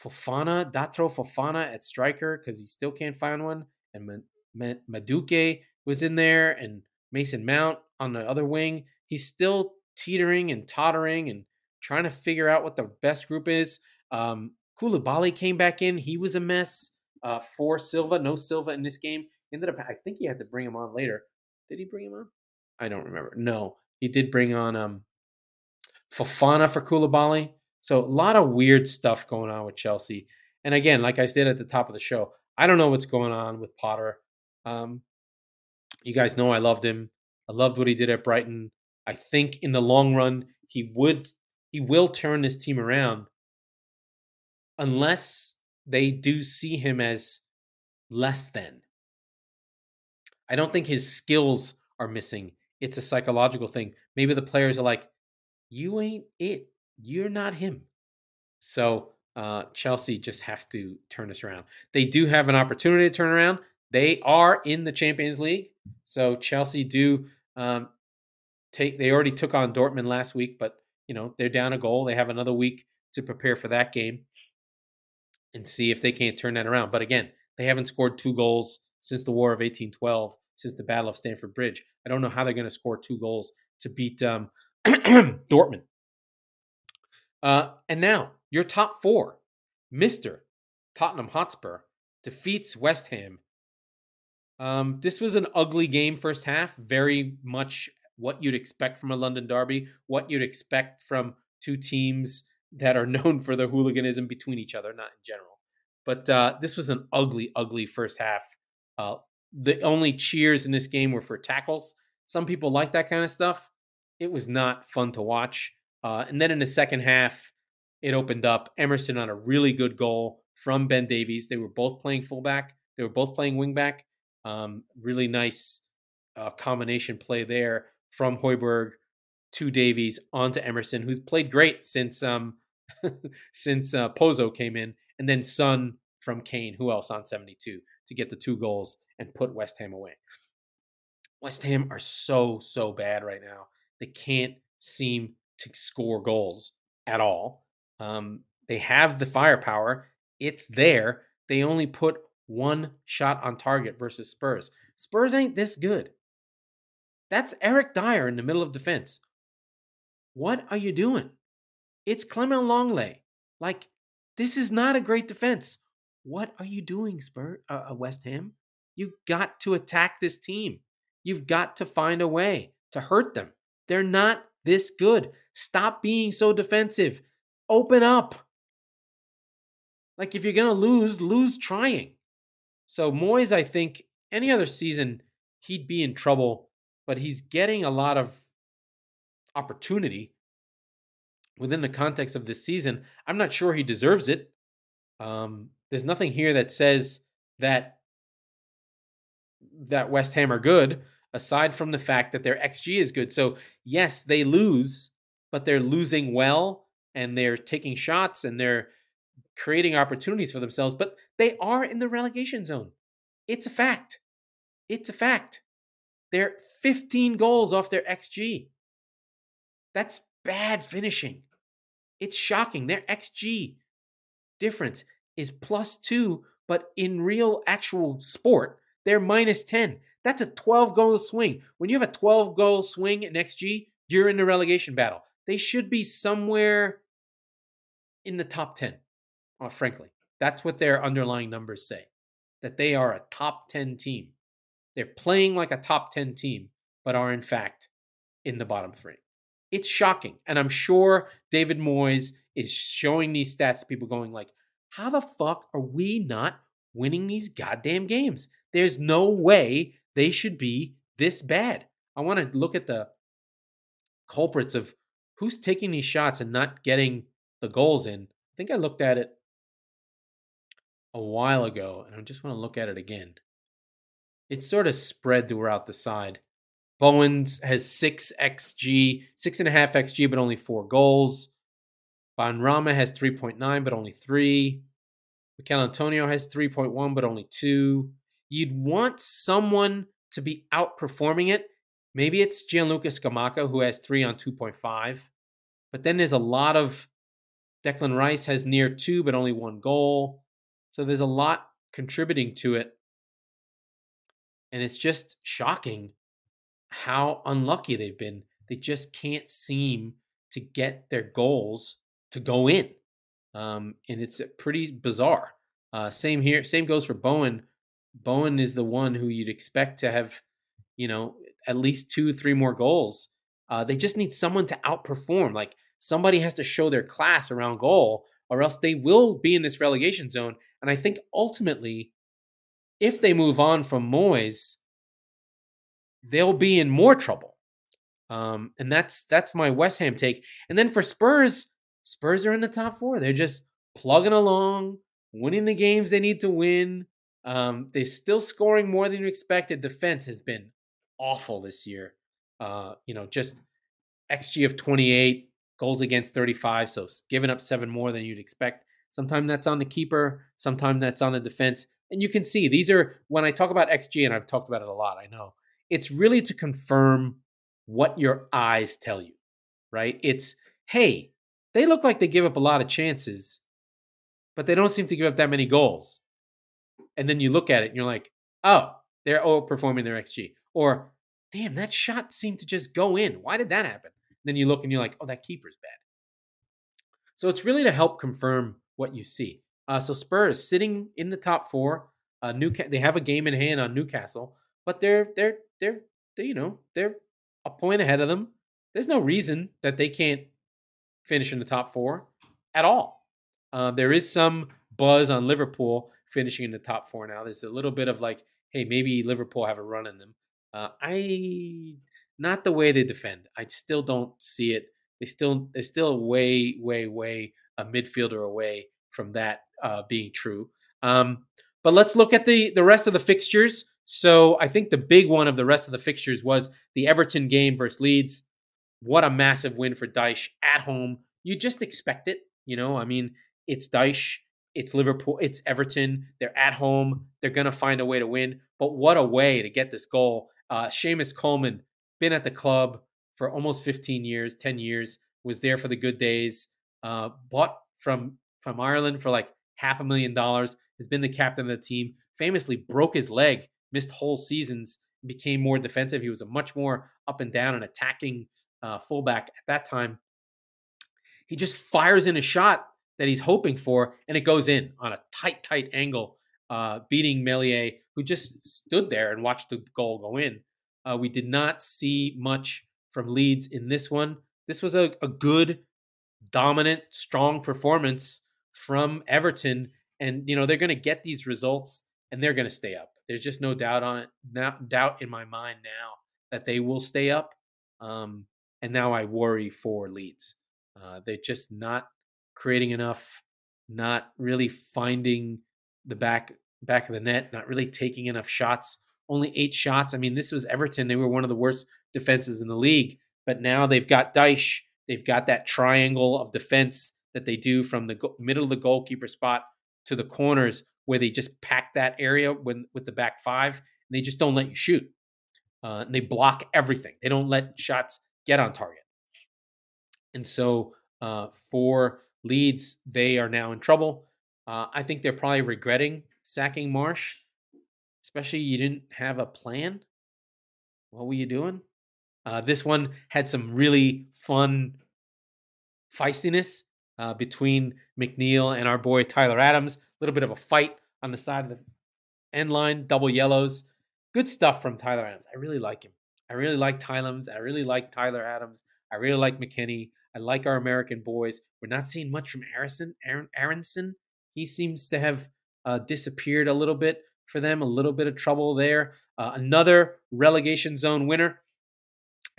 Speaker 1: Fofana, Datro Fofana at striker because he still can't find one. And Madueke was in there and Mason Mount on the other wing. He's still teetering and tottering and trying to figure out what the best group is. Um, Koulibaly came back in. He was a mess uh, for Silva. No Silva in this game. Ended up, I think he had to bring him on later. Did he bring him on? I don't remember. No, he did bring on um, Fofana for Koulibaly. So a lot of weird stuff going on with Chelsea. And again, like I said at the top of the show, I don't know what's going on with Potter. Um, you guys know I loved him. I loved what he did at Brighton. I think in the long run he would he will turn this team around unless they do see him as less than. I don't think his skills are missing. It's a psychological thing. Maybe the players are like, you ain't it. You're not him. So uh, Chelsea just have to turn this around. They do have an opportunity to turn around. They are in the Champions League. So Chelsea do um, take, they already took on Dortmund last week, but, you know, they're down a goal. They have another week to prepare for that game and see if they can't turn that around. But again, they haven't scored two goals since the War of 1812, since the Battle of Stamford Bridge. I don't know how they're going to score two goals to beat um, <clears throat> Dortmund. Uh, and now, your top four Mr. Tottenham Hotspur defeats West Ham. Um, this was an ugly game first half, very much what you'd expect from a London derby, what you'd expect from two teams that are <laughs> known for their hooliganism between each other, not in general. But uh, this was an ugly, ugly first half. Uh, the only cheers in this game were for tackles. Some people like that kind of stuff. It was not fun to watch. Uh, and then in the second half, it opened up. Emerson on a really good goal from Ben Davies. They were both playing fullback. They were both playing wingback. Um, really nice uh, combination play there from Højbjerg to Davies onto Emerson, who's played great since um <laughs> since uh, Porro came in, and then Son from Kane, who else on 72 to get the two goals and put West Ham away. West Ham are so so bad right now. They can't seem to score goals at all. Um, they have the firepower; it's there. They only put one shot on target versus Spurs. Spurs ain't this good. That's Eric Dier in the middle of defense. What are you doing? It's Clément Lenglet. Like, this is not a great defense. What are you doing, Spurs, uh, uh, West Ham? You've got to attack this team. You've got to find a way to hurt them. They're not this good. Stop being so defensive. Open up. Like if you're going to lose, lose trying. So Moyes, I think any other season he'd be in trouble, but he's getting a lot of opportunity within the context of this season. I'm not sure he deserves it. Um, there's nothing here that says that that West Ham are good, aside from the fact that their XG is good. So yes, they lose, but they're losing well, and they're taking shots and they're creating opportunities for themselves, but they are in the relegation zone. It's a fact. It's a fact. They're 15 goals off their XG. That's bad finishing. It's shocking. Their XG difference is plus two, but in real actual sport, they're minus 10. That's a 12 goal swing. When you have a 12 goal swing in XG, you're in the relegation battle. They should be somewhere in the top 10, uh, frankly. That's what their underlying numbers say, that they are a top 10 team. They're playing like a top 10 team, but are in fact in the bottom three. It's shocking. And I'm sure David Moyes is showing these stats to people going like, how the fuck are we not winning these goddamn games? There's no way they should be this bad. I want to look at the culprits of who's taking these shots and not getting the goals in. I think I looked at it a while ago, and I just want to look at it again it's sort of spread throughout the side. Bowens has six xG, six and a half xG, but only four goals. Benrahma has 3.9, but only three. Michail Antonio has 3.1, but only two. You'd want someone to be outperforming it. Maybe it's Gianluca Scamacca, who has three on 2.5. But then there's a lot of Declan Rice has near two, but only one goal. So there's a lot contributing to it. And it's just shocking how unlucky they've been. They just can't seem to get their goals to go in. Um, and it's pretty bizarre. Uh, same here. Same goes for Bowen. Bowen is the one who you'd expect to have, you know, at least two, three more goals. Uh, they just need someone to outperform. Like somebody has to show their class around goal, or else they will be in this relegation zone. And I think ultimately, if they move on from Moyes, they'll be in more trouble. Um, and that's that's my West Ham take. And then for Spurs, Spurs are in the top four. They're just plugging along, winning the games they need to win. Um, they're still scoring more than you expected. Defense has been awful this year. Uh, you know, just XG of 28, goals against 35, so giving up seven more than you'd expect. Sometimes that's on the keeper, sometimes that's on the defense. And you can see these are when I talk about XG, and I've talked about it a lot, I know. It's really to confirm what your eyes tell you, right? It's, hey, they look like they give up a lot of chances, but they don't seem to give up that many goals. And then you look at it and you're like, oh, they're overperforming their XG. Or, damn, that shot seemed to just go in. Why did that happen? And then you look and you're like, oh, that keeper's bad. So it's really to help confirm what you see. Uh, so Spurs sitting in the top four. Uh, they have a game in hand on Newcastle, but they're they're they're they, you know they're a point ahead of them. There's no reason that they can't finish in the top four at all. Uh, there is some buzz on Liverpool finishing in the top four now. There's a little bit of like, hey, maybe Liverpool have a run in them. Uh, I not the way they defend. I still don't see it. They still they're still way way way a midfielder away from that uh, being true. Um, but let's look at the the rest of the fixtures. So I think the big one of the rest of the fixtures was the Everton game versus Leeds. What a massive win for Dyche at home. You just expect it, you know. I mean, it's Dyche, it's Liverpool, it's Everton. They're at home. They're gonna find a way to win. But what a way to get this goal! Uh, Seamus Coleman been at the club for almost 15 years, 10 years. Was there for the good days. Uh, bought from from Ireland for like half a million dollars, has been the captain of the team, famously broke his leg, missed whole seasons, became more defensive. He was a much more up and down and attacking uh, fullback at that time. He just fires in a shot that he's hoping for, and it goes in on a tight, tight angle, uh, beating Meslier, who just stood there and watched the goal go in. Uh, we did not see much from Leeds in this one. This was a, a good, dominant, strong performance from Everton. And, you know, they're going to get these results and they're going to stay up. There's just no doubt on it, not doubt in my mind now that they will stay up. Um, and now I worry for Leeds. Uh, they're just not creating enough, not really finding the back back of the net, not really taking enough shots. Only eight shots. I mean, this was Everton. They were one of the worst defenses in the league, but now they've got Dyche They've got that triangle of defense that they do from the go- middle of the goalkeeper spot to the corners, where they just pack that area when, with the back five, and they just don't let you shoot. Uh, and they block everything. They don't let shots get on target. And so uh, for Leeds, they are now in trouble. Uh, I think they're probably regretting sacking Marsch, especially you didn't have a plan. What were you doing? Uh, this one had some really fun feistiness uh, between McNeil and our boy Tyler Adams. A little bit of a fight on the side of the end line, double yellows. Good stuff from Tyler Adams. I really like him. I really like Tyler. I really like Tyler Adams. I really like McKennie. I like our American boys. We're not seeing much from Arison, Aaron, Aaronson. He seems to have uh, disappeared a little bit for them, a little bit of trouble there. Uh, another relegation zone winner.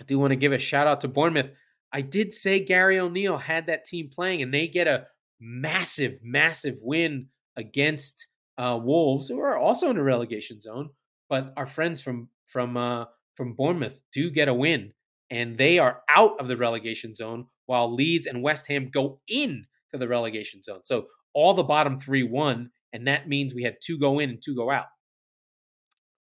Speaker 1: I do want to give a shout out to Bournemouth. I did say Gary O'Neill had that team playing, and they get a massive, massive win against uh, Wolves, who are also in the relegation zone. But our friends from from uh, from Bournemouth do get a win, and they are out of the relegation zone, while Leeds and West Ham go in to the relegation zone. So all the bottom three won, and that means we had two go in and two go out,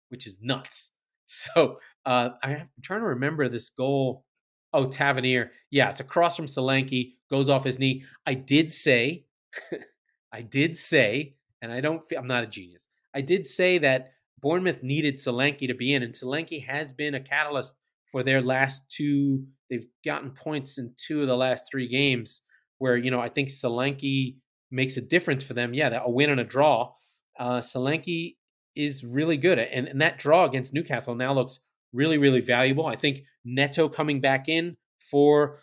Speaker 1: which is nuts. So uh, I'm trying to remember this goal. Oh, Tavernier. Yeah, it's across from Solanke, goes off his knee. I did say, <laughs> I did say, and I don't I'm not a genius. I did say that Bournemouth needed Solanke to be in, and Solanke has been a catalyst for their last two. They've gotten points in two of the last three games where, you know, I think Solanke makes a difference for them. Yeah, a win and a draw. Uh, Solanke is really good, and and that draw against Newcastle now looks really really valuable. I think Neto coming back in for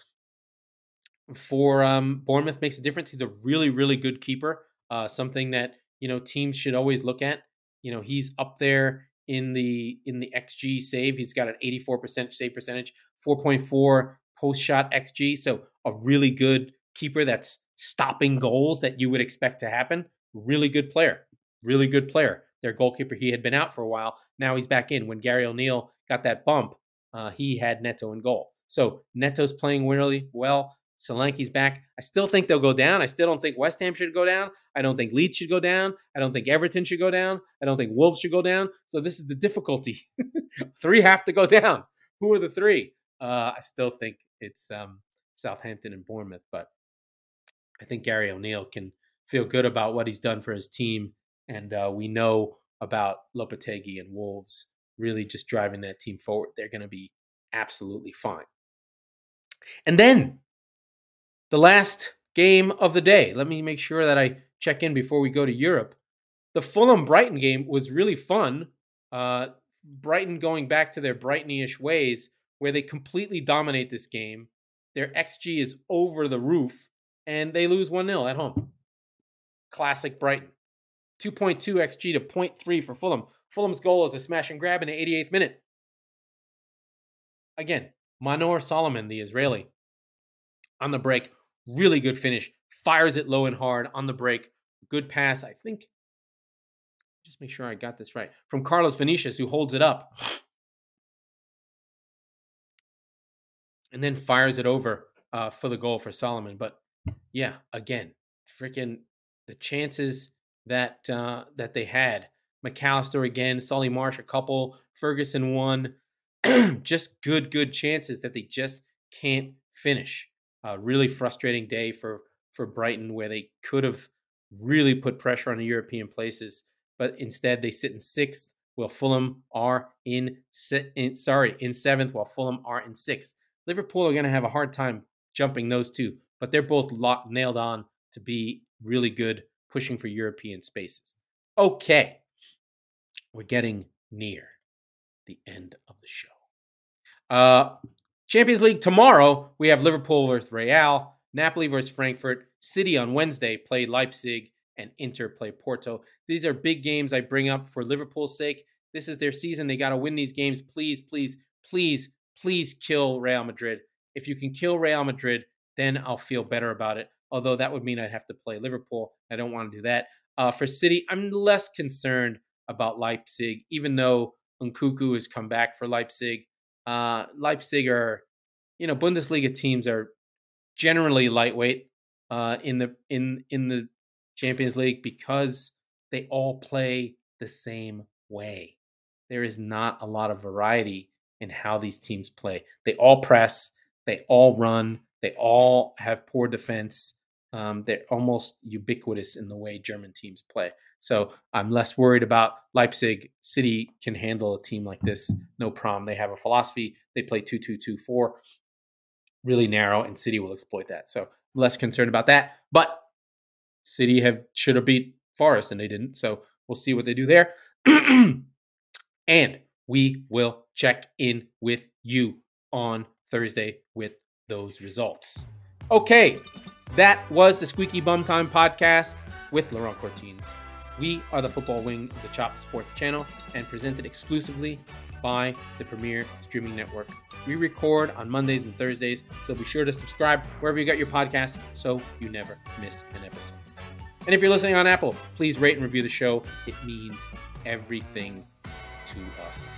Speaker 1: for um, Bournemouth makes a difference. He's a really really good keeper. Uh, something that you know teams should always look at. You know he's up there in the in the xG save. He's got an 84% save percentage, 4.4 post shot xG. So a really good keeper that's stopping goals that you would expect to happen. Really good player. Really good player. Their goalkeeper, he had been out for a while. Now he's back in. When Gary O'Neill got that bump, uh, he had Neto in goal. So Neto's playing really well. Solanke's back. I still think they'll go down. I still don't think West Ham should go down. I don't think Leeds should go down. I don't think Everton should go down. I don't think Wolves should go down. So this is the difficulty. <laughs> three have to go down. Who are the three? Uh, I still think it's um, Southampton and Bournemouth, but I think Gary O'Neill can feel good about what he's done for his team. And uh, we know about Lopetegui and Wolves really just driving that team forward. They're going to be absolutely fine. And then the last game of the day. Let me make sure that I check in before we go to Europe. The Fulham Brighton game was really fun. Uh, Brighton going back to their Brightony-ish ways, where they completely dominate this game. Their XG is over the roof and they lose 1 0 at home. Classic Brighton. 2.2 XG to 0.3 for Fulham. Fulham's goal is a smash and grab in the 88th minute. Again, Manor Solomon, the Israeli, on the break. Really good finish. Fires it low and hard on the break. Good pass. I think, just make sure I got this right. From Carlos Vinicius, who holds it up and then fires it over uh, for the goal for Solomon. But yeah, again, freaking the chances that uh, that they had. Mac Allister again, Solly March a couple, Ferguson one. <clears throat> just good, good chances that they just can't finish. A really frustrating day for for Brighton, where they could have really put pressure on the European places, but instead they sit in sixth, while Fulham are in, in sorry in seventh, while Fulham are in sixth. Liverpool are going to have a hard time jumping those two but they're both locked, nailed on to be really good, pushing for European spaces. Okay, we're getting near the end of the show. Uh, Champions League tomorrow, we have Liverpool versus Real, Napoli versus Frankfurt, City on Wednesday play Leipzig, and Inter play Porto. These are big games I bring up for Liverpool's sake. This is their season. They got to win these games. Please, please, please, please kill Real Madrid. If you can kill Real Madrid, then I'll feel better about it. Although that would mean I'd have to play Liverpool. I don't want to do that. Uh, for City, I'm less concerned about Leipzig, even though Nkunku has come back for Leipzig. Uh, Leipzig are, you know, Bundesliga teams are generally lightweight uh, in the in in the Champions League because they all play the same way. There is not a lot of variety in how these teams play. They all press, they all run, they all have poor defense. Um, they're almost ubiquitous in the way German teams play. So I'm less worried about Leipzig. City can handle a team like this, no problem. They have a philosophy. They play 2 2 2 4, really narrow, and City will exploit that. So less concerned about that. But City have should have beat Forest and they didn't. So we'll see what they do there. <clears throat> and we will check in with you on Thursday with those results. Okay, that was the Squeaky Bum Time podcast with Laurent Courtines. We are the football wing of the Chop Sports channel and presented exclusively by the Premier Streaming Network. We record on Mondays and Thursdays, so be sure to subscribe wherever you get your podcast so you never miss an episode. And if you're listening on Apple, please rate and review the show. It means everything to us.